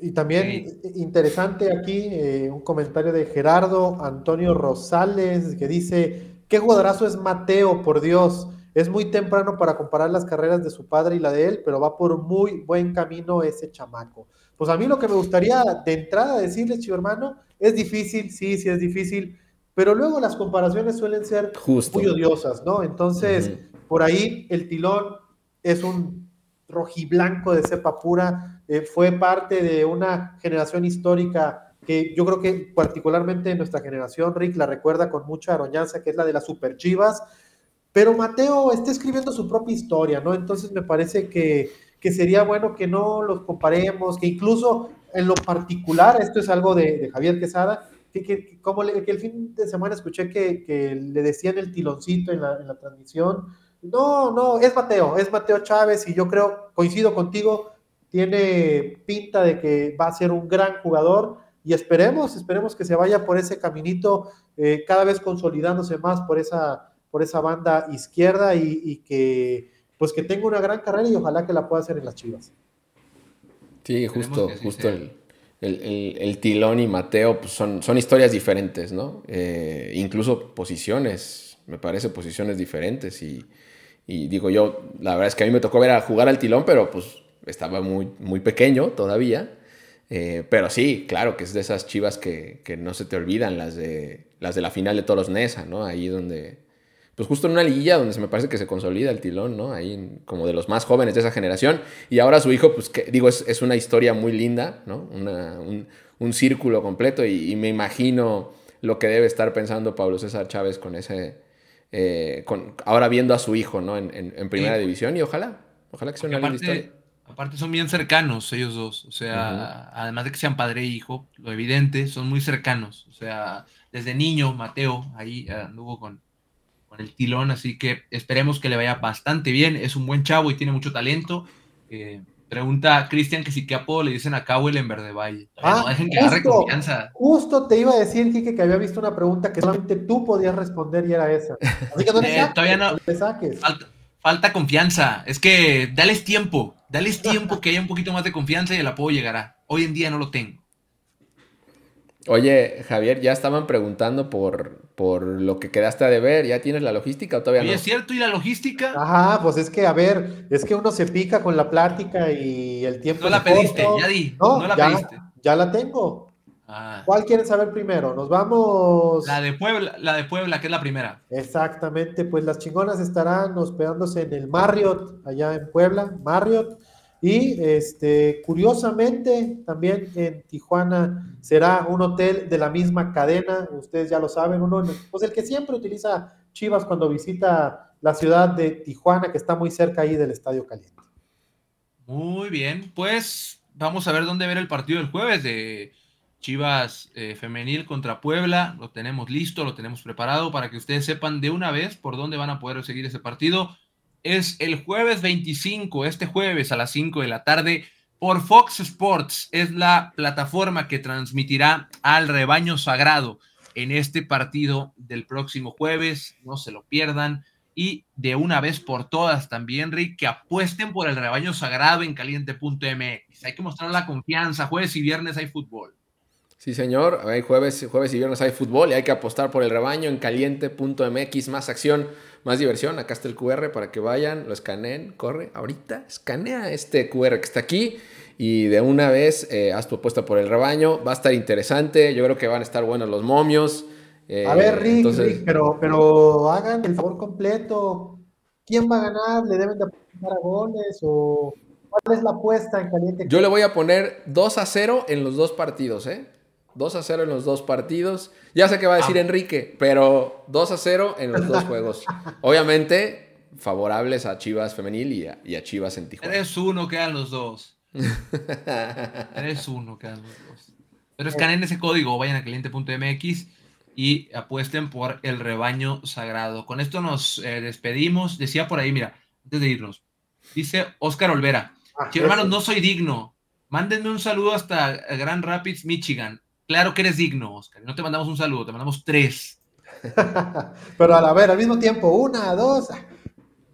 Y también interesante aquí eh, un comentario de Gerardo Antonio Rosales que dice, ¿qué jugadorazo es Mateo, por Dios? Es muy temprano para comparar las carreras de su padre y la de él, pero va por muy buen camino ese chamaco. Pues a mí lo que me gustaría de entrada decirles, chivo hermano, es difícil, sí, sí es difícil, pero luego las comparaciones suelen ser muy odiosas, ¿no? Entonces, por ahí el tilón es un rojiblanco de cepa pura, eh, fue parte de una generación histórica que yo creo que particularmente nuestra generación, Rick, la recuerda con mucha aroñanza, que es la de las Super Chivas, pero Mateo está escribiendo su propia historia, ¿no? Entonces me parece que, sería bueno que no los comparemos, que incluso en lo particular, esto es algo de, Javier Quesada, que, como que el fin de semana escuché que, le decían el tiloncito en la, transmisión. No, no, es Mateo, es Mateo Chávez y yo creo, coincido contigo, tiene pinta de que va a ser un gran jugador y esperemos, esperemos que se vaya por ese caminito, eh, cada vez consolidándose más por esa por esa banda izquierda y, que pues que tenga una gran carrera y ojalá que la pueda hacer en las Chivas. Sí, justo, justo el, Tilón y Mateo pues son, son historias diferentes, ¿no? Eh, incluso posiciones, me parece posiciones diferentes y, digo yo, la verdad es que a mí me tocó ver a jugar al Tilón, pero pues estaba muy, muy pequeño todavía. Eh, pero sí, claro que es de esas chivas que, que, no se te olvidan, las de, las de la final de Toros Nesa, ¿no? Ahí donde, pues justo en una liguilla donde se me parece que se consolida el tilón, ¿no? Ahí como de los más jóvenes de esa generación. Y ahora su hijo, pues digo, es, una historia muy linda, ¿no? un, círculo completo y, me imagino lo que debe estar pensando Pablo César Chávez con ese, eh, con, ahora viendo a su hijo, ¿no? En, primera división y ojalá, ojalá que sea una linda historia. Aparte son bien cercanos ellos dos, o sea, además de que sean padre e hijo, lo evidente, son muy cercanos, o sea, desde niño Mateo ahí anduvo con, con el tilón, así que esperemos que le vaya bastante bien, es un buen chavo y tiene mucho talento. Eh, pregunta Cristian que si qué apodo le dicen a Cowell en Verde Valle. Ah, no dejen que agarre confianza. Justo te iba a decir, Kike, que había visto una pregunta que solamente tú podías responder y era esa. Así que no le, eh, todavía no, saques. Falta, confianza. Es que dales tiempo, dales tiempo que haya un poquito más de confianza y el apodo llegará. Hoy en día no lo tengo. Oye, Javier, ya estaban preguntando por, por lo que quedaste a deber. ¿Ya tienes la logística o todavía no? ¿Es cierto? ¿Y la logística? Ajá, pues es que, a ver, es que uno se pica con la plática y el tiempo. No la pediste, ya di. No, la ya, pediste. Ya la tengo. Ah. ¿Cuál quieren saber primero? Nos vamos. La de Puebla, la de Puebla, que es la primera. Exactamente, pues las chingonas estarán hospedándose en el Marriott, allá en Puebla, Marriott. Y este, curiosamente, también en Tijuana será un hotel de la misma cadena, ustedes ya lo saben, uno, pues el que siempre utiliza Chivas cuando visita la ciudad de Tijuana, que está muy cerca ahí del Estadio Caliente. Muy bien, pues vamos a ver dónde ver el partido del jueves de Chivas eh, Femenil contra Puebla. Lo tenemos listo, lo tenemos preparado para que ustedes sepan de una vez por dónde van a poder seguir ese partido es el jueves 25, este jueves a las 5 de la tarde, por Fox Sports. Es la plataforma que transmitirá al rebaño sagrado en este partido del próximo jueves. No se lo pierdan. Y de una vez por todas también, Rick, que apuesten por el rebaño sagrado en caliente.mx. Hay que mostrar la confianza. Jueves y viernes hay fútbol. Sí, señor. Hay jueves, jueves y viernes hay fútbol y hay que apostar por el rebaño en caliente.mx. Más acción, más diversión. Acá está el QR para que vayan, lo escaneen. Corre, ahorita escanea este QR que está aquí y de una vez eh, haz tu apuesta por el rebaño. Va a estar interesante. Yo creo que van a estar buenos los momios. Eh, a ver, Rick, pero, pero hagan el favor completo. ¿Quién va a ganar? ¿Le deben de apostar a goles o cuál es la apuesta en caliente? Yo le voy a poner 2 a 0 en los dos partidos, ¿eh? 2 a 0 en los dos partidos. Ya sé que va a decir ah. Enrique, pero 2 a 0 en los dos juegos. Obviamente, favorables a Chivas Femenil y a, Chivas en Tijuana. Eres uno, quedan los dos. Eres uno, quedan los dos. Pero escaneen ese código, vayan a cliente.mx y apuesten por el rebaño sagrado. Con esto nos eh, despedimos. Decía por ahí, mira, antes de irnos, dice Oscar Olvera. Ah, hermanos, no soy digno. Mándenme un saludo hasta Grand Rapids, Michigan. Claro que eres digno, Oscar. No te mandamos un saludo, te mandamos tres. Pero a la ver, al mismo tiempo, una, dos.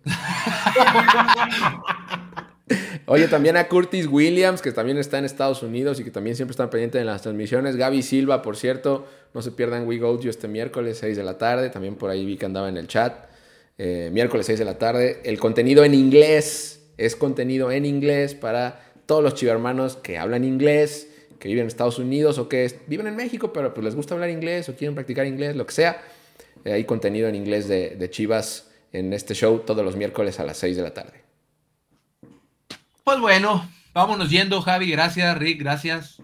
Oye, también a Curtis Williams, que también está en Estados Unidos y que también siempre están pendientes en las transmisiones. Gaby Silva, por cierto, no se pierdan We Go You este miércoles, 6 de la tarde. También por ahí vi que andaba en el chat. Eh, miércoles 6 de la tarde. El contenido en inglés es contenido en inglés para todos los chivermanos que hablan inglés que viven en Estados Unidos o que viven en México, pero pues les gusta hablar inglés o quieren practicar inglés, lo que sea. Eh, hay contenido en inglés de, Chivas en este show todos los miércoles a las 6 de la tarde. Pues bueno, vámonos yendo, Javi. Gracias, Rick. Gracias.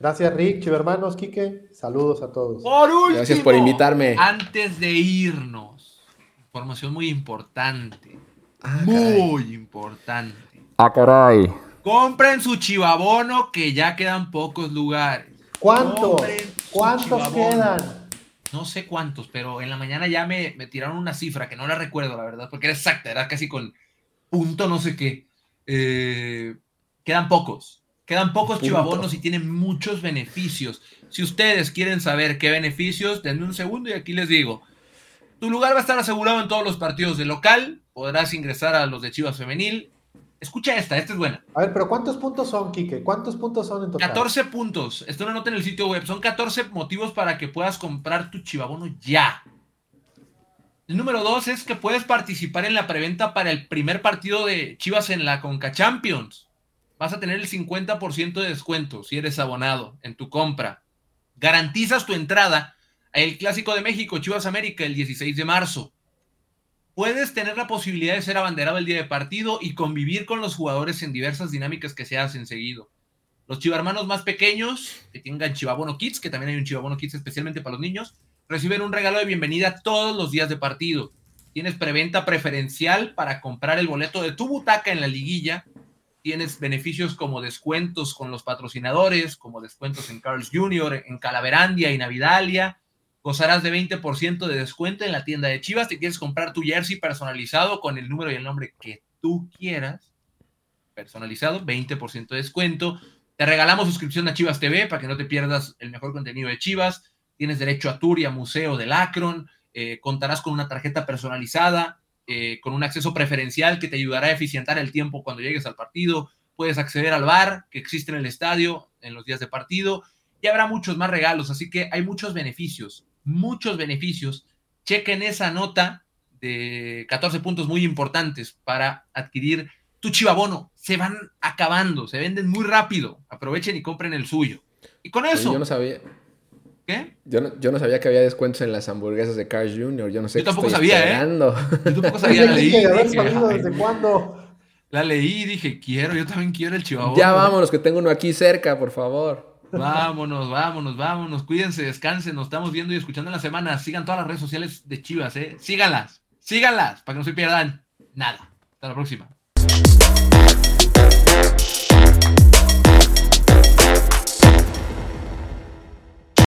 Gracias, Rick, chivermanos, Quique. Saludos a todos. Por último, Gracias por invitarme. Antes de irnos, información muy importante. Ah, muy importante. Ah, caray. Compren su chivabono que ya quedan pocos lugares. ¿Cuántos? ¿Cuántos quedan? No sé cuántos, pero en la mañana ya me, tiraron una cifra que no la recuerdo, la verdad, porque era exacta, era casi con punto no sé qué. Eh, quedan pocos. Quedan pocos chivabonos y tienen muchos beneficios. Si ustedes quieren saber qué beneficios, denme un segundo y aquí les digo. Tu lugar va a estar asegurado en todos los partidos de local. Podrás ingresar a los de Chivas Femenil, Escucha esta, esta es buena. A ver, pero ¿cuántos puntos son, Quique? ¿Cuántos puntos son en total? 14 puntos. Esto una nota en el sitio web. Son 14 motivos para que puedas comprar tu chivabono ya. El número dos es que puedes participar en la preventa para el primer partido de Chivas en la Conca Champions. Vas a tener el 50% de descuento si eres abonado en tu compra. Garantizas tu entrada al Clásico de México, Chivas América, el 16 de marzo puedes tener la posibilidad de ser abanderado el día de partido y convivir con los jugadores en diversas dinámicas que se hacen seguido. Los chivarmanos más pequeños, que tengan Chivabono Kids, que también hay un Chivabono Kids especialmente para los niños, reciben un regalo de bienvenida todos los días de partido. Tienes preventa preferencial para comprar el boleto de tu butaca en la liguilla tienes beneficios como descuentos con los patrocinadores, como descuentos en Carl's Jr., en Calaverandia y Navidalia. Gozarás de 20% de descuento en la tienda de Chivas. Te quieres comprar tu jersey personalizado con el número y el nombre que tú quieras. Personalizado, 20% de descuento. Te regalamos suscripción a Chivas TV para que no te pierdas el mejor contenido de Chivas. Tienes derecho a tour y a museo del Akron. Eh, contarás con una tarjeta personalizada, eh, con un acceso preferencial que te ayudará a eficientar el tiempo cuando llegues al partido. Puedes acceder al bar que existe en el estadio en los días de partido y habrá muchos más regalos. Así que hay muchos beneficios, muchos beneficios. Chequen esa nota de 14 puntos muy importantes para adquirir tu chivabono. Se van acabando, se venden muy rápido. Aprovechen y compren el suyo. Y con eso. yo no sabía. ¿Qué? Yo no, yo no, sabía que había descuentos en las hamburguesas de Carl Jr. Yo no sé Yo tampoco sabía, esperando. ¿eh? Yo tampoco sabía. La leí. ¿Desde cuándo? La leí y dije, quiero, yo también quiero el chivabono. Ya vámonos, que tengo uno aquí cerca, por favor. Vámonos, vámonos, vámonos. Cuídense, descansen. Nos estamos viendo y escuchando en la semana. Sigan todas las redes sociales de Chivas, ¿eh? Síganlas, síganlas, para que no se pierdan nada. Hasta la próxima.